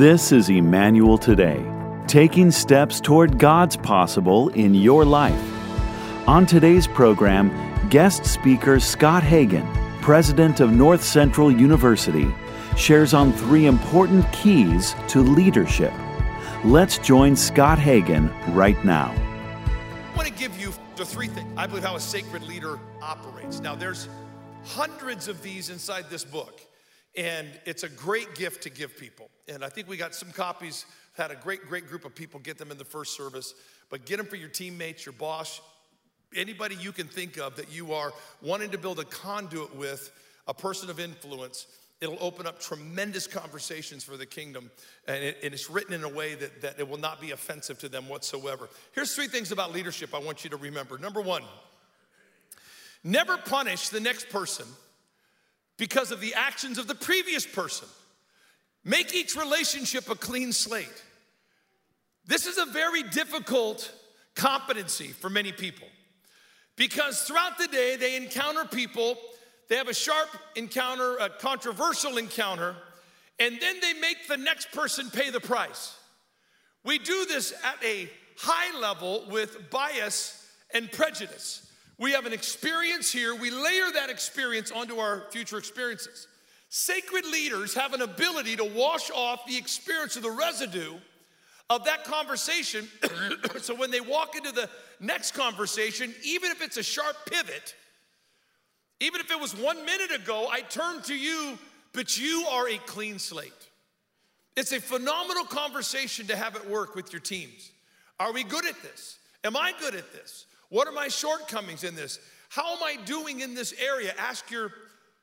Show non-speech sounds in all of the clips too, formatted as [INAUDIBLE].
This is Emmanuel Today, taking steps toward God's possible in your life. On today's program, guest speaker Scott Hagan, president of North Central University, shares on three important keys to leadership. Let's join Scott Hagan right now. I want to give you the three things I believe how a sacred leader operates. Now, there's hundreds of these inside this book, and it's a great gift to give people. And I think we got some copies, had a great, great group of people get them in the first service, but get them for your teammates, your boss, anybody you can think of that you are wanting to build a conduit with, a person of influence. It'll open up tremendous conversations for the kingdom, and, it, and, it's written in a way that, that it will not be offensive to them whatsoever. Here's three things about leadership I want you to remember. Number one, never punish the next person because of the actions of the previous person. Make each relationship a clean slate. This is a very difficult competency for many people because throughout the day they encounter people, they have a sharp encounter, a controversial encounter, and then they make the next person pay the price. We do this at a high level with bias and prejudice. We have an experience here, we layer that experience onto our future experiences. Sacred leaders have an ability to wash off the experience of the residue of that conversation. [COUGHS] so when they walk into the next conversation, even if it's a sharp pivot, even if it was one minute ago, I turned to you, but you are a clean slate. It's a phenomenal conversation to have at work with your teams. Are we good at this? Am I good at this? What are my shortcomings in this? How am I doing in this area? Ask your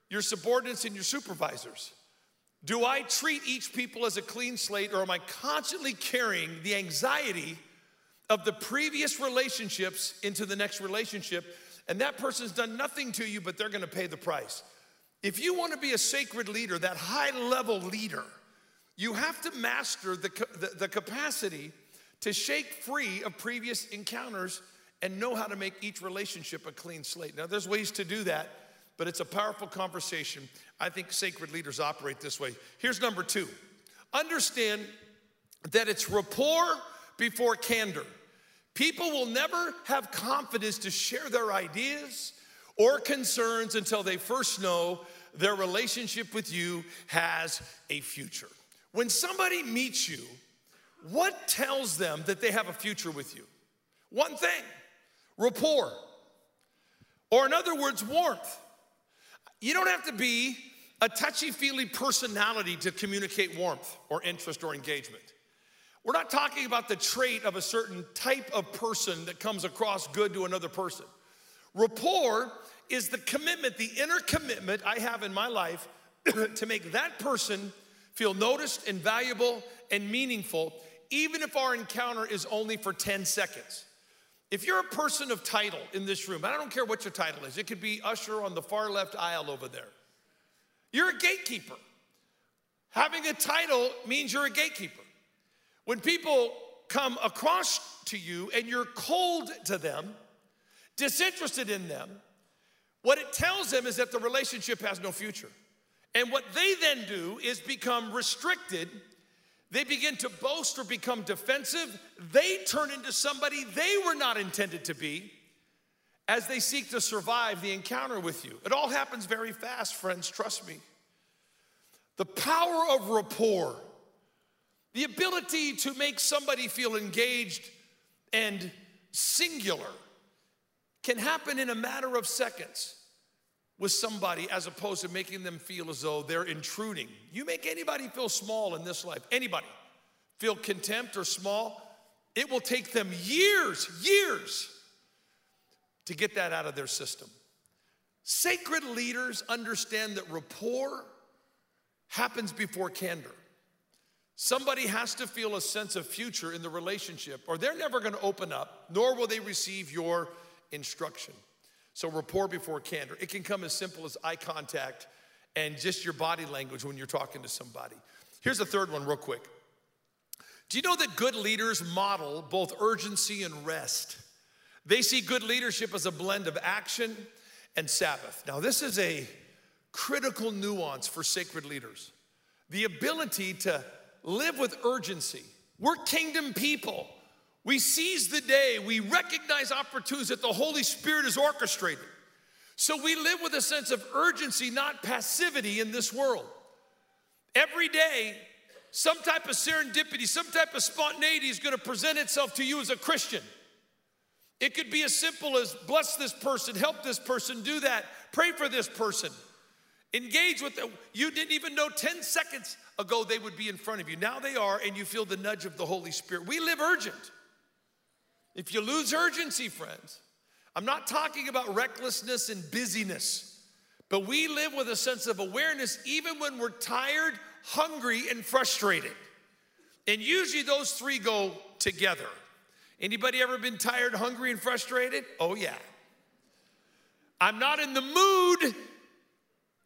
your subordinates and your supervisors? Do I treat each people as a clean slate or am I constantly carrying the anxiety of the previous relationships into the next relationship? And that person's done nothing to you, but they're gonna pay the price. If you wanna be a sacred leader, that high level leader, you have to master the, the, the capacity to shake free of previous encounters and know how to make each relationship a clean slate. Now, there's ways to do that but it's a powerful conversation. I think sacred leaders operate this way. Here's number two understand that it's rapport before candor. People will never have confidence to share their ideas or concerns until they first know their relationship with you has a future. When somebody meets you, what tells them that they have a future with you? One thing rapport, or in other words, warmth. You don't have to be a touchy feely personality to communicate warmth or interest or engagement. We're not talking about the trait of a certain type of person that comes across good to another person. Rapport is the commitment, the inner commitment I have in my life [CLEARS THROAT] to make that person feel noticed and valuable and meaningful, even if our encounter is only for 10 seconds. If you're a person of title in this room, I don't care what your title is, it could be usher on the far left aisle over there. You're a gatekeeper. Having a title means you're a gatekeeper. When people come across to you and you're cold to them, disinterested in them, what it tells them is that the relationship has no future. And what they then do is become restricted they begin to boast or become defensive. They turn into somebody they were not intended to be as they seek to survive the encounter with you. It all happens very fast, friends, trust me. The power of rapport, the ability to make somebody feel engaged and singular, can happen in a matter of seconds with somebody as opposed to making them feel as though they're intruding. You make anybody feel small in this life, anybody feel contempt or small, it will take them years, years to get that out of their system. Sacred leaders understand that rapport happens before candor. Somebody has to feel a sense of future in the relationship, or they're never gonna open up, nor will they receive your instruction. So, rapport before candor. It can come as simple as eye contact and just your body language when you're talking to somebody. Here's the third one, real quick. Do you know that good leaders model both urgency and rest? They see good leadership as a blend of action and Sabbath. Now, this is a critical nuance for sacred leaders the ability to live with urgency. We're kingdom people. We seize the day, we recognize opportunities that the Holy Spirit is orchestrated. So we live with a sense of urgency, not passivity in this world. Every day, some type of serendipity, some type of spontaneity is gonna present itself to you as a Christian. It could be as simple as bless this person, help this person, do that, pray for this person. Engage with them. You didn't even know 10 seconds ago they would be in front of you. Now they are, and you feel the nudge of the Holy Spirit. We live urgent. If you lose urgency, friends, I'm not talking about recklessness and busyness, but we live with a sense of awareness even when we're tired, hungry, and frustrated. And usually those three go together. Anybody ever been tired, hungry, and frustrated? Oh, yeah. I'm not in the mood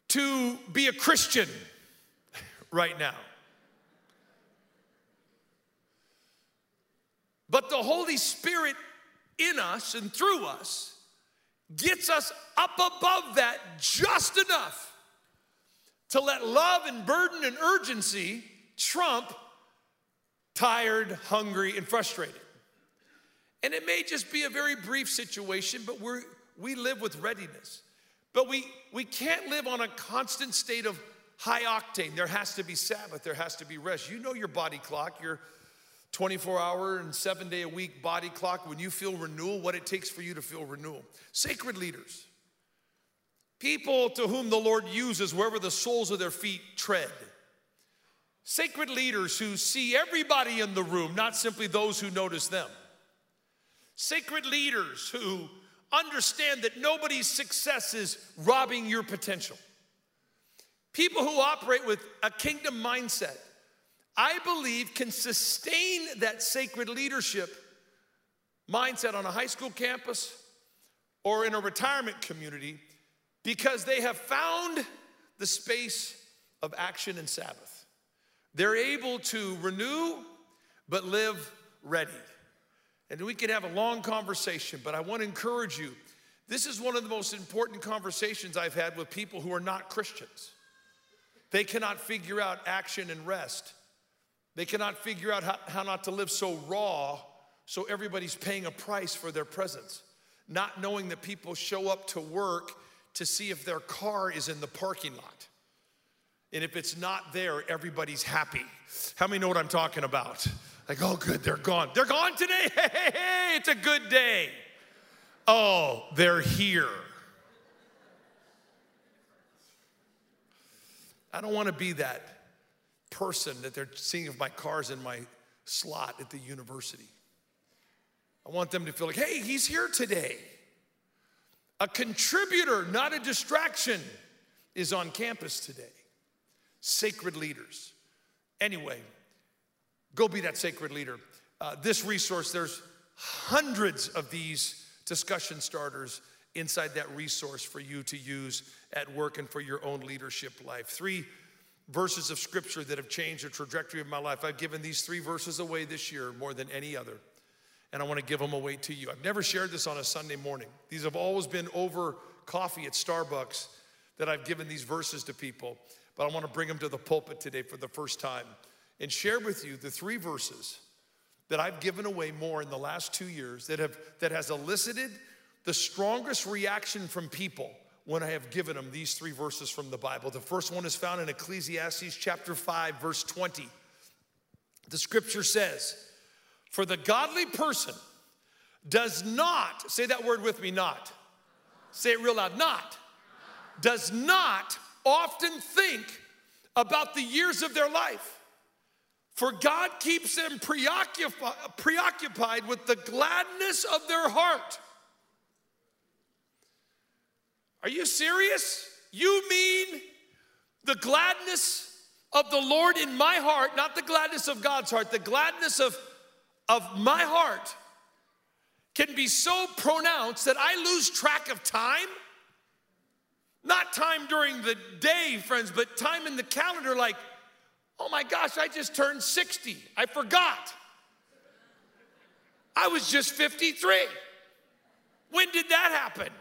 to be a Christian [LAUGHS] right now. But the Holy Spirit in us and through us gets us up above that just enough to let love and burden and urgency trump tired, hungry, and frustrated. And it may just be a very brief situation, but we're, we live with readiness. But we, we can't live on a constant state of high octane. There has to be Sabbath, there has to be rest. You know your body clock, your 24 hour and seven day a week body clock. When you feel renewal, what it takes for you to feel renewal. Sacred leaders, people to whom the Lord uses wherever the soles of their feet tread. Sacred leaders who see everybody in the room, not simply those who notice them. Sacred leaders who understand that nobody's success is robbing your potential. People who operate with a kingdom mindset, I believe, can sustain that sacred leadership mindset on a high school campus or in a retirement community because they have found the space of action and Sabbath. They're able to renew but live ready. And we can have a long conversation, but I want to encourage you. This is one of the most important conversations I've had with people who are not Christians. They cannot figure out action and rest. They cannot figure out how, how not to live so raw so everybody's paying a price for their presence. Not knowing that people show up to work to see if their car is in the parking lot. And if it's not there, everybody's happy. How many know what I'm talking about? Like, oh, good, they're gone. They're gone today. [LAUGHS] Hey, hey, hey, it's a good day. Oh, they're here. I don't want to be that person that they're seeing if my car's in my slot at the university. I want them to feel like, hey, he's here today. A contributor, not a distraction, is on campus today. Sacred leaders. Anyway, Go be that sacred leader. Uh, this resource, there's hundreds of these discussion starters inside that resource for you to use at work and for your own leadership life. Three verses of scripture that have changed the trajectory of my life. I've given these three verses away this year more than any other, and I want to give them away to you. I've never shared this on a Sunday morning. These have always been over coffee at Starbucks that I've given these verses to people, but I want to bring them to the pulpit today for the first time and share with you the three verses that I've given away more in the last two years that, have, that has elicited the strongest reaction from people when I have given them these three verses from the Bible. The first one is found in Ecclesiastes chapter 5, verse 20. The scripture says, For the godly person does not, say that word with me, not. Say it real loud, not. Does not often think about the years of their life for God keeps them preoccupied, preoccupied with the gladness of their heart. Are you serious? You mean the gladness of the Lord in my heart, not the gladness of God's heart, the gladness of, of my heart can be so pronounced that I lose track of time? Not time during the day, friends, but time in the calendar, like, Oh my gosh, I just turned 60. I forgot. I was just 53. When did that happen?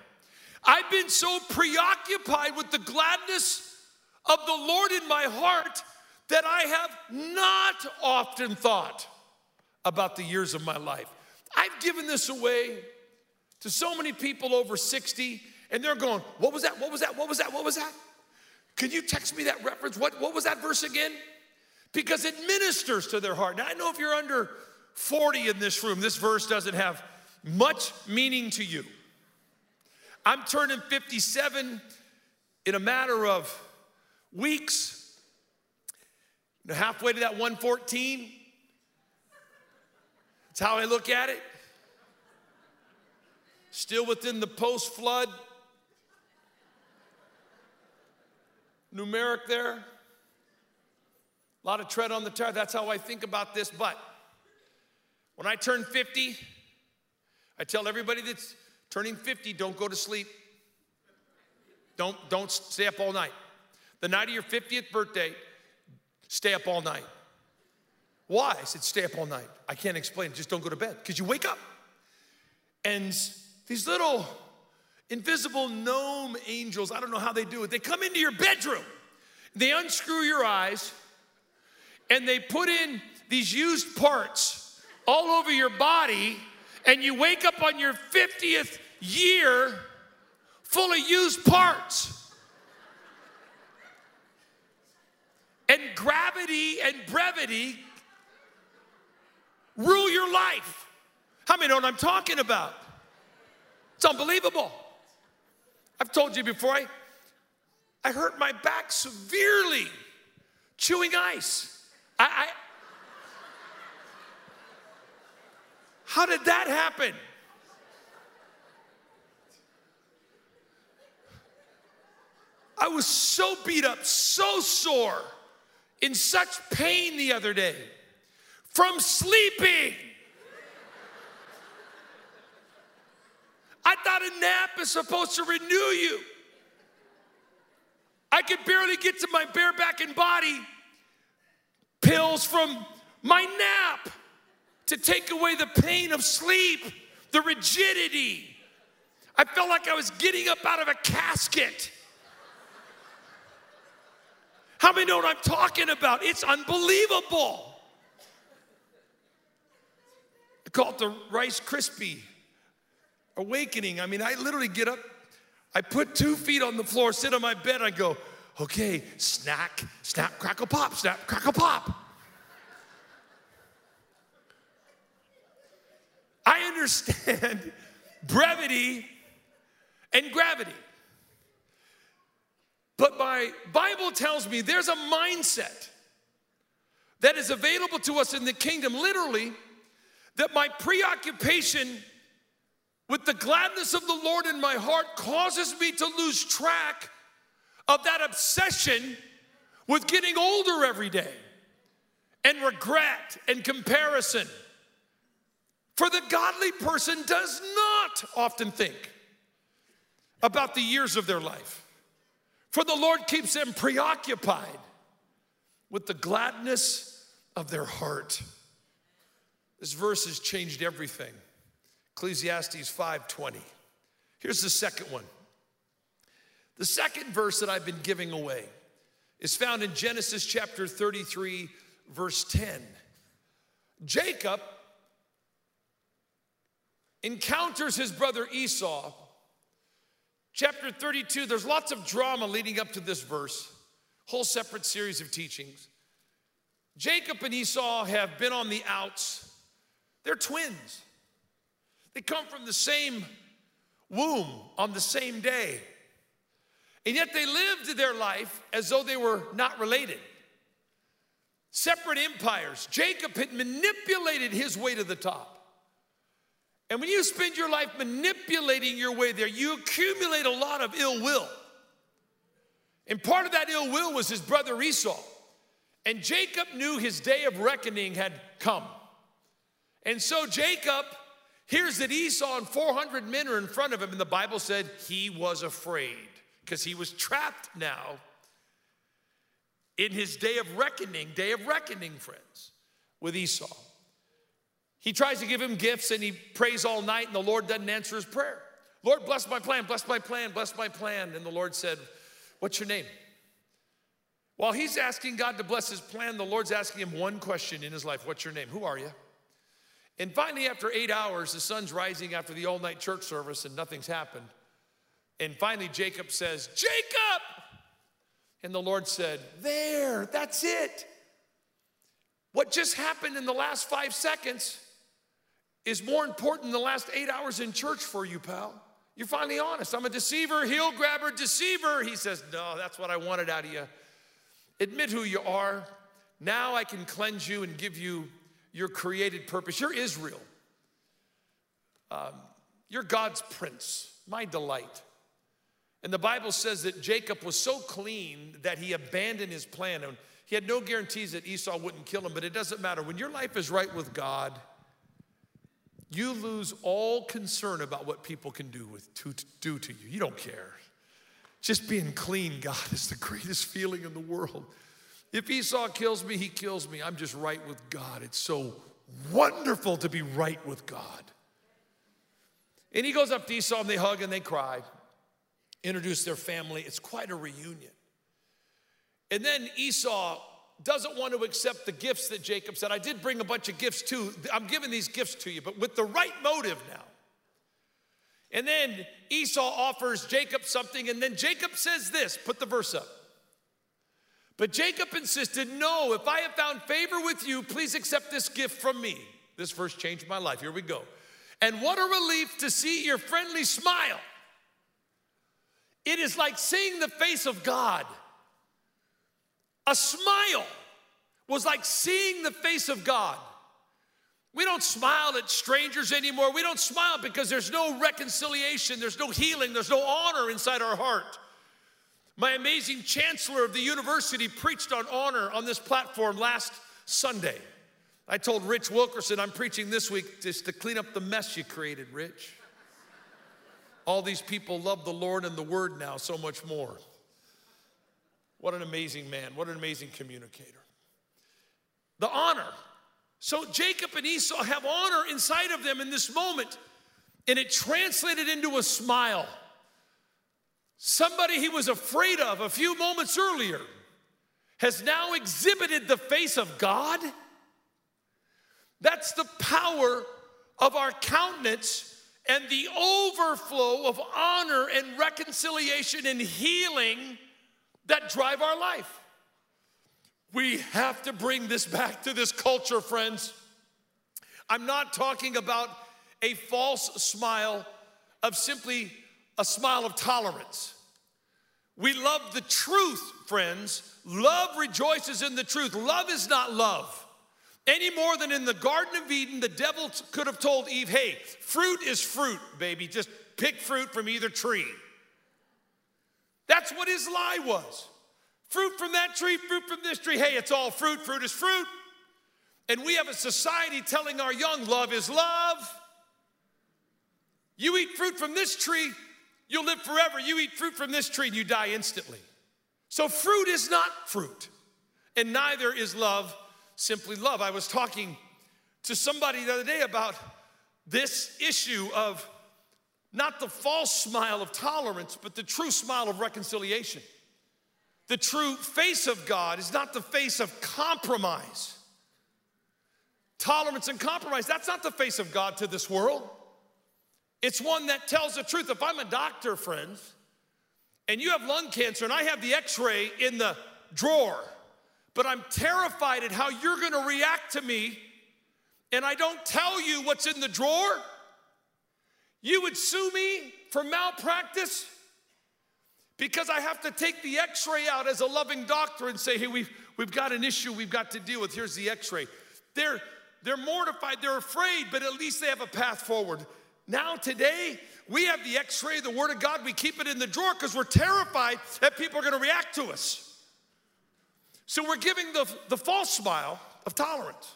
I've been so preoccupied with the gladness of the Lord in my heart that I have not often thought about the years of my life. I've given this away to so many people over 60, and they're going, What was that? What was that? What was that? What was that? Can you text me that reference? What, what was that verse again? Because it ministers to their heart. Now, I know if you're under 40 in this room, this verse doesn't have much meaning to you. I'm turning 57 in a matter of weeks. halfway to that 114. That's how I look at it. Still within the post flood numeric there. A lot of tread on the tire. That's how I think about this. But when I turn 50, I tell everybody that's turning 50, don't go to sleep. Don't, don't stay up all night. The night of your 50th birthday, stay up all night. Why? I said, stay up all night. I can't explain. Just don't go to bed because you wake up. And these little invisible gnome angels, I don't know how they do it, they come into your bedroom, they unscrew your eyes, and they put in these used parts all over your body, and you wake up on your 50th year full of used parts. And gravity and brevity rule your life. How many know what I'm talking about? It's unbelievable. I've told you before, I, I hurt my back severely chewing ice. I, I how did that happen? I was so beat up, so sore, in such pain the other day from sleeping. I thought a nap is supposed to renew you. I could barely get to my bare back barebacking body pills from my nap to take away the pain of sleep, the rigidity. I felt like I was getting up out of a casket. How many know what I'm talking about? It's unbelievable. I call it the Rice Krispie awakening. I mean, I literally get up, I put two feet on the floor, sit on my bed, I go, okay, snack, snap, crackle, pop, snap, crackle, pop. I understand [LAUGHS] brevity and gravity. But my Bible tells me there's a mindset that is available to us in the kingdom, literally, that my preoccupation with the gladness of the Lord in my heart causes me to lose track of that obsession with getting older every day and regret and comparison. For the godly person does not often think about the years of their life. For the Lord keeps them preoccupied with the gladness of their heart. This verse has changed everything. Ecclesiastes 5:20. Here's the second one. The second verse that I've been giving away is found in Genesis chapter 33 verse 10. Jacob encounters his brother Esau Chapter 32, there's lots of drama leading up to this verse, whole separate series of teachings. Jacob and Esau have been on the outs. They're twins. They come from the same womb on the same day. And yet they lived their life as though they were not related. Separate empires. Jacob had manipulated his way to the top. And when you spend your life manipulating your way there, you accumulate a lot of ill will. And part of that ill will was his brother Esau. And Jacob knew his day of reckoning had come. And so Jacob hears that Esau and 400 men are in front of him, and the Bible said he was afraid because he was trapped now in his day of reckoning, day of reckoning, friends, with Esau. He tries to give him gifts and he prays all night, and the Lord doesn't answer his prayer. Lord, bless my plan, bless my plan, bless my plan. And the Lord said, What's your name? While he's asking God to bless his plan, the Lord's asking him one question in his life What's your name? Who are you? And finally, after eight hours, the sun's rising after the all night church service and nothing's happened. And finally, Jacob says, Jacob! And the Lord said, There, that's it. What just happened in the last five seconds is more important than the last eight hours in church for you, pal. You're finally honest. I'm a deceiver, heel grabber, deceiver. He says, No, that's what I wanted out of you. Admit who you are. Now I can cleanse you and give you your created purpose. You're Israel. Um, you're God's prince, my delight. And the Bible says that Jacob was so clean that he abandoned his plan. And he had no guarantees that Esau wouldn't kill him, but it doesn't matter. When your life is right with God, you lose all concern about what people can do, with, to, to do to you. You don't care. Just being clean, God, is the greatest feeling in the world. If Esau kills me, he kills me. I'm just right with God. It's so wonderful to be right with God. And he goes up to Esau and they hug and they cry, introduce their family. It's quite a reunion. And then Esau doesn't want to accept the gifts that Jacob said. I did bring a bunch of gifts too. I'm giving these gifts to you, but with the right motive now. And then Esau offers Jacob something, and then Jacob says this put the verse up. But Jacob insisted, No, if I have found favor with you, please accept this gift from me. This verse changed my life. Here we go. And what a relief to see your friendly smile. It is like seeing the face of God. A smile was like seeing the face of God. We don't smile at strangers anymore. We don't smile because there's no reconciliation, there's no healing, there's no honor inside our heart. My amazing chancellor of the university preached on honor on this platform last Sunday. I told Rich Wilkerson I'm preaching this week just to clean up the mess you created, Rich. All these people love the Lord and the Word now so much more. What an amazing man, what an amazing communicator. The honor. So Jacob and Esau have honor inside of them in this moment, and it translated into a smile. Somebody he was afraid of a few moments earlier has now exhibited the face of God. That's the power of our countenance and the overflow of honor and reconciliation and healing that drive our life. We have to bring this back to this culture, friends. I'm not talking about a false smile of simply a smile of tolerance. We love the truth, friends. Love rejoices in the truth. Love is not love. Any more than in the Garden of Eden, the devil could have told Eve, hey, fruit is fruit, baby. Just pick fruit from either tree. That's what his lie was. Fruit from that tree, fruit from this tree. Hey, it's all fruit. Fruit is fruit. And we have a society telling our young, love is love. You eat fruit from this tree, you'll live forever. You eat fruit from this tree and you die instantly. So, fruit is not fruit, and neither is love simply love. I was talking to somebody the other day about this issue of not the false smile of tolerance, but the true smile of reconciliation. The true face of God is not the face of compromise. Tolerance and compromise, that's not the face of God to this world. It's one that tells the truth. If I'm a doctor, friends, and you have lung cancer and I have the x ray in the drawer, but I'm terrified at how you're gonna react to me, and I don't tell you what's in the drawer, you would sue me for malpractice because I have to take the x ray out as a loving doctor and say, hey, we've, we've got an issue we've got to deal with. Here's the x ray. They're, they're mortified, they're afraid, but at least they have a path forward. Now, today, we have the x ray, the Word of God, we keep it in the drawer because we're terrified that people are going to react to us. So we're giving the, the false smile of tolerance.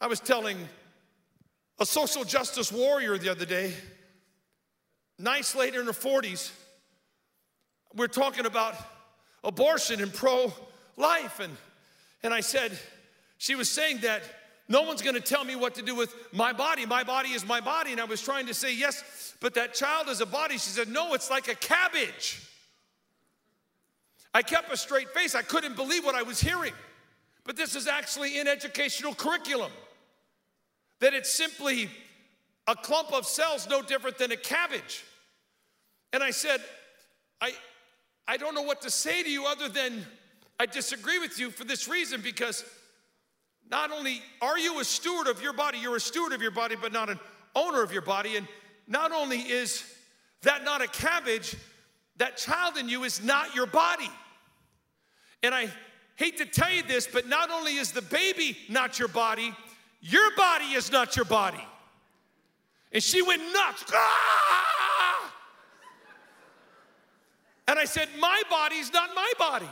I was telling a social justice warrior the other day, nice lady in her 40s, we're talking about abortion and pro life. And, and I said, she was saying that no one's gonna tell me what to do with my body. My body is my body. And I was trying to say, yes, but that child is a body. She said, no, it's like a cabbage. I kept a straight face. I couldn't believe what I was hearing. But this is actually in educational curriculum. That it's simply a clump of cells no different than a cabbage. And I said, I, I don't know what to say to you other than I disagree with you for this reason because not only are you a steward of your body, you're a steward of your body, but not an owner of your body. And not only is that not a cabbage, that child in you is not your body. And I hate to tell you this, but not only is the baby not your body, your body is not your body. And she went nuts. Ah! And I said, My body is not my body.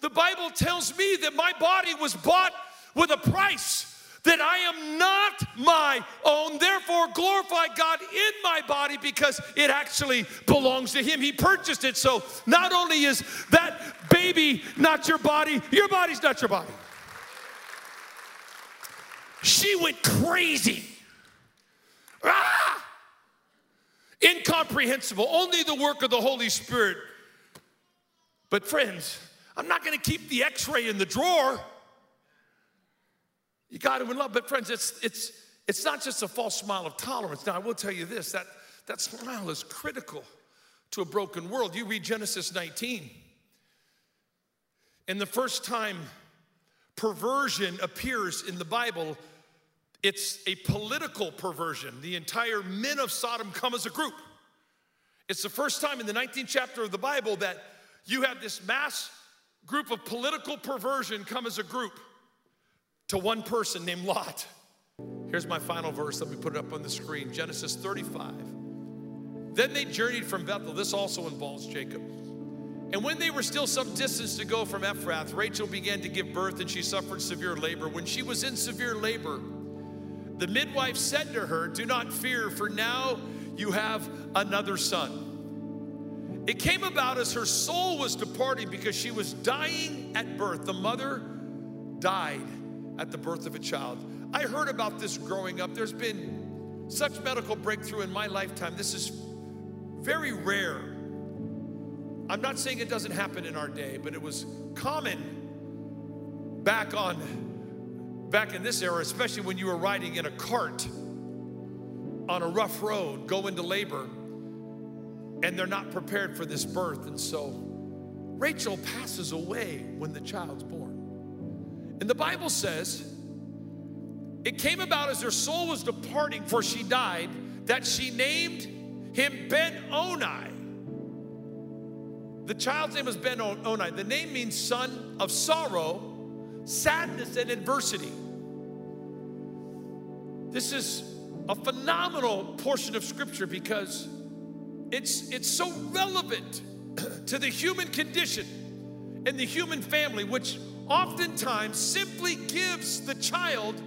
The Bible tells me that my body was bought with a price, that I am not my own. Therefore, glorify God in my body because it actually belongs to Him. He purchased it. So not only is that baby not your body, your body's not your body. She went crazy. Ah! Incomprehensible. Only the work of the Holy Spirit. But, friends, I'm not going to keep the x ray in the drawer. You got to in love. But, friends, it's, it's, it's not just a false smile of tolerance. Now, I will tell you this that, that smile is critical to a broken world. You read Genesis 19, and the first time perversion appears in the Bible, it's a political perversion. The entire men of Sodom come as a group. It's the first time in the 19th chapter of the Bible that you have this mass group of political perversion come as a group to one person named Lot. Here's my final verse. Let me put it up on the screen Genesis 35. Then they journeyed from Bethel. This also involves Jacob. And when they were still some distance to go from Ephrath, Rachel began to give birth and she suffered severe labor. When she was in severe labor, the midwife said to her, Do not fear, for now you have another son. It came about as her soul was departing because she was dying at birth. The mother died at the birth of a child. I heard about this growing up. There's been such medical breakthrough in my lifetime. This is very rare. I'm not saying it doesn't happen in our day, but it was common back on back in this era, especially when you were riding in a cart on a rough road, go into labor, and they're not prepared for this birth. And so Rachel passes away when the child's born. And the Bible says, it came about as her soul was departing, for she died, that she named him Ben Oni. The child's name was Ben Oni. The name means son of sorrow sadness and adversity. This is a phenomenal portion of scripture because it's, it's so relevant [CLEARS THROAT] to the human condition and the human family, which oftentimes simply gives the child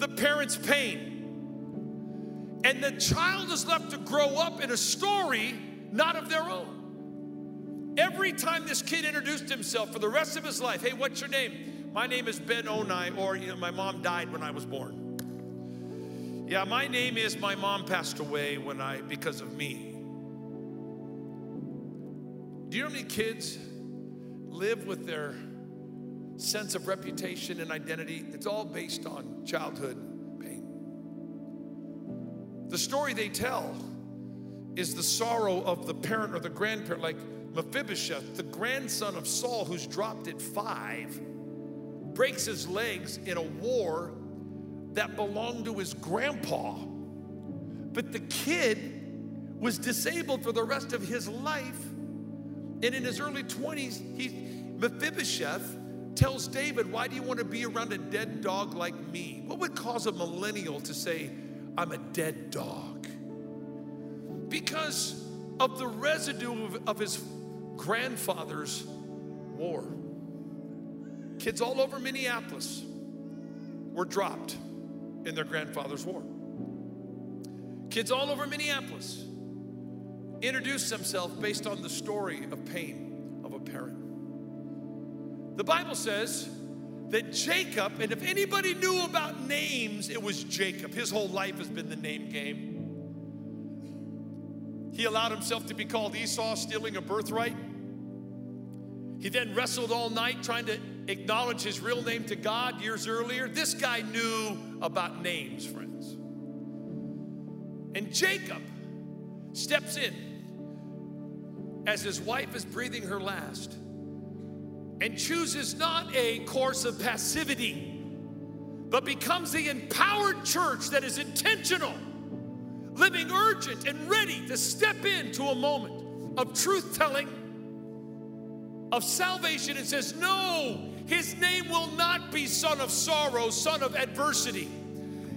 the parent's pain. And the child is left to grow up in a story not of their own. Every time this kid introduced himself for the rest of his life, hey, what's your name? My name is Ben Onai, or you know, my mom died when I was born. Yeah, my name is my mom passed away when I because of me. Do you know how many kids live with their sense of reputation and identity? It's all based on childhood pain. The story they tell is the sorrow of the parent or the grandparent, like Mephibosheth, the grandson of Saul, who's dropped at five breaks his legs in a war that belonged to his grandpa. But the kid was disabled for the rest of his life. And in his early 20s, he, Mephibosheth tells David, Why do you want to be around a dead dog like me? What would cause a millennial to say, I'm a dead dog? Because of the residue of, of his grandfather's war. Kids all over Minneapolis were dropped in their grandfather's war. Kids all over Minneapolis introduced themselves based on the story of pain of a parent. The Bible says that Jacob, and if anybody knew about names, it was Jacob. His whole life has been the name game. He allowed himself to be called Esau, stealing a birthright. He then wrestled all night trying to acknowledge his real name to God years earlier. This guy knew about names, friends. And Jacob steps in as his wife is breathing her last and chooses not a course of passivity, but becomes the empowered church that is intentional, living urgent and ready to step into a moment of truth telling, of salvation, and says, No, his name will not be son of sorrow, son of adversity.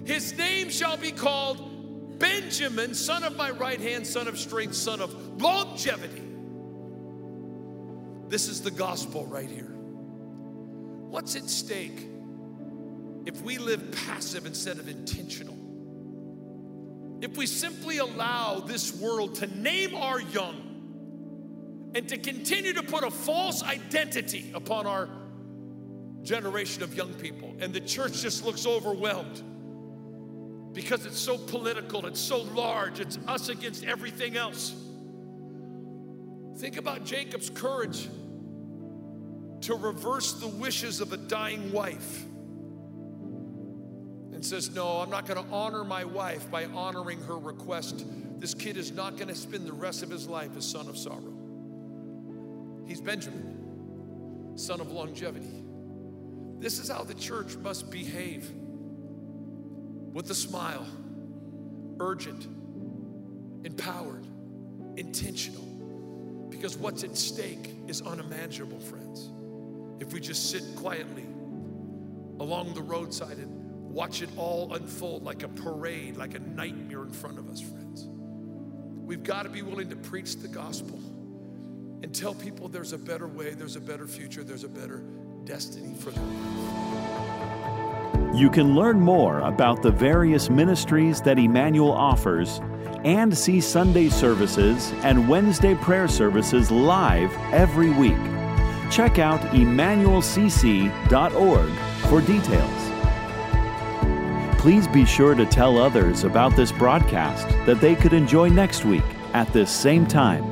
His name shall be called Benjamin, son of my right hand, son of strength, son of longevity. This is the gospel right here. What's at stake if we live passive instead of intentional? If we simply allow this world to name our young and to continue to put a false identity upon our generation of young people, and the church just looks overwhelmed because it's so political, it's so large, it's us against everything else. Think about Jacob's courage to reverse the wishes of a dying wife and says, No, I'm not going to honor my wife by honoring her request. This kid is not going to spend the rest of his life as son of sorrow. He's Benjamin, son of longevity. This is how the church must behave with a smile, urgent, empowered, intentional. Because what's at stake is unimaginable, friends if we just sit quietly along the roadside and watch it all unfold like a parade, like a nightmare in front of us, friends. We've got to be willing to preach the gospel and tell people there's a better way, there's a better future, there's a better destiny for them. You can learn more about the various ministries that Emmanuel offers and see Sunday services and Wednesday prayer services live every week check out emmanuelcc.org for details. Please be sure to tell others about this broadcast that they could enjoy next week at this same time.